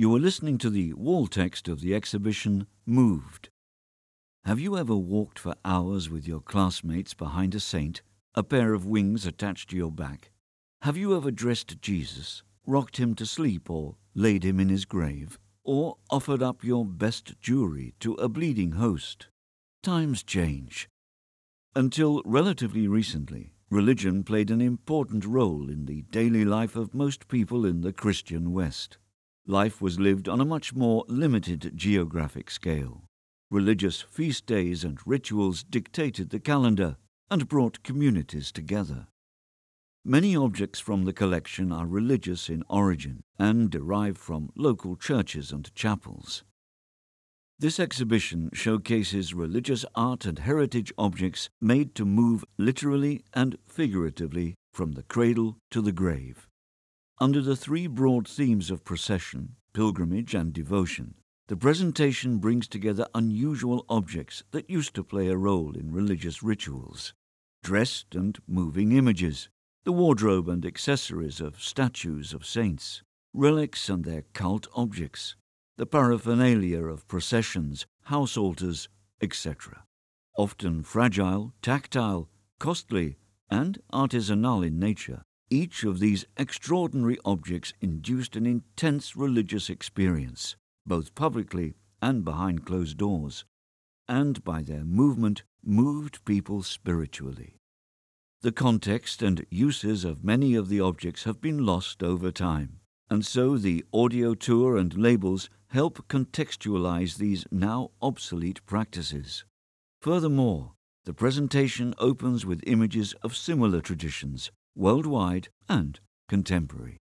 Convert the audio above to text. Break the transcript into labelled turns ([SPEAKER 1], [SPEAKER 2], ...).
[SPEAKER 1] You are listening to the wall text of the exhibition Moved. Have you ever walked for hours with your classmates behind a saint, a pair of wings attached to your back? Have you ever dressed Jesus, rocked him to sleep, or laid him in his grave, or offered up your best jewelry to a bleeding host? Times change. Until relatively recently, religion played an important role in the daily life of most people in the Christian West. Life was lived on a much more limited geographic scale. Religious feast days and rituals dictated the calendar and brought communities together. Many objects from the collection are religious in origin and derive from local churches and chapels. This exhibition showcases religious art and heritage objects made to move literally and figuratively from the cradle to the grave. Under the three broad themes of procession, pilgrimage, and devotion, the presentation brings together unusual objects that used to play a role in religious rituals dressed and moving images, the wardrobe and accessories of statues of saints, relics and their cult objects, the paraphernalia of processions, house altars, etc. Often fragile, tactile, costly, and artisanal in nature, each of these extraordinary objects induced an intense religious experience, both publicly and behind closed doors, and by their movement moved people spiritually. The context and uses of many of the objects have been lost over time, and so the audio tour and labels help contextualize these now obsolete practices. Furthermore, the presentation opens with images of similar traditions worldwide and contemporary.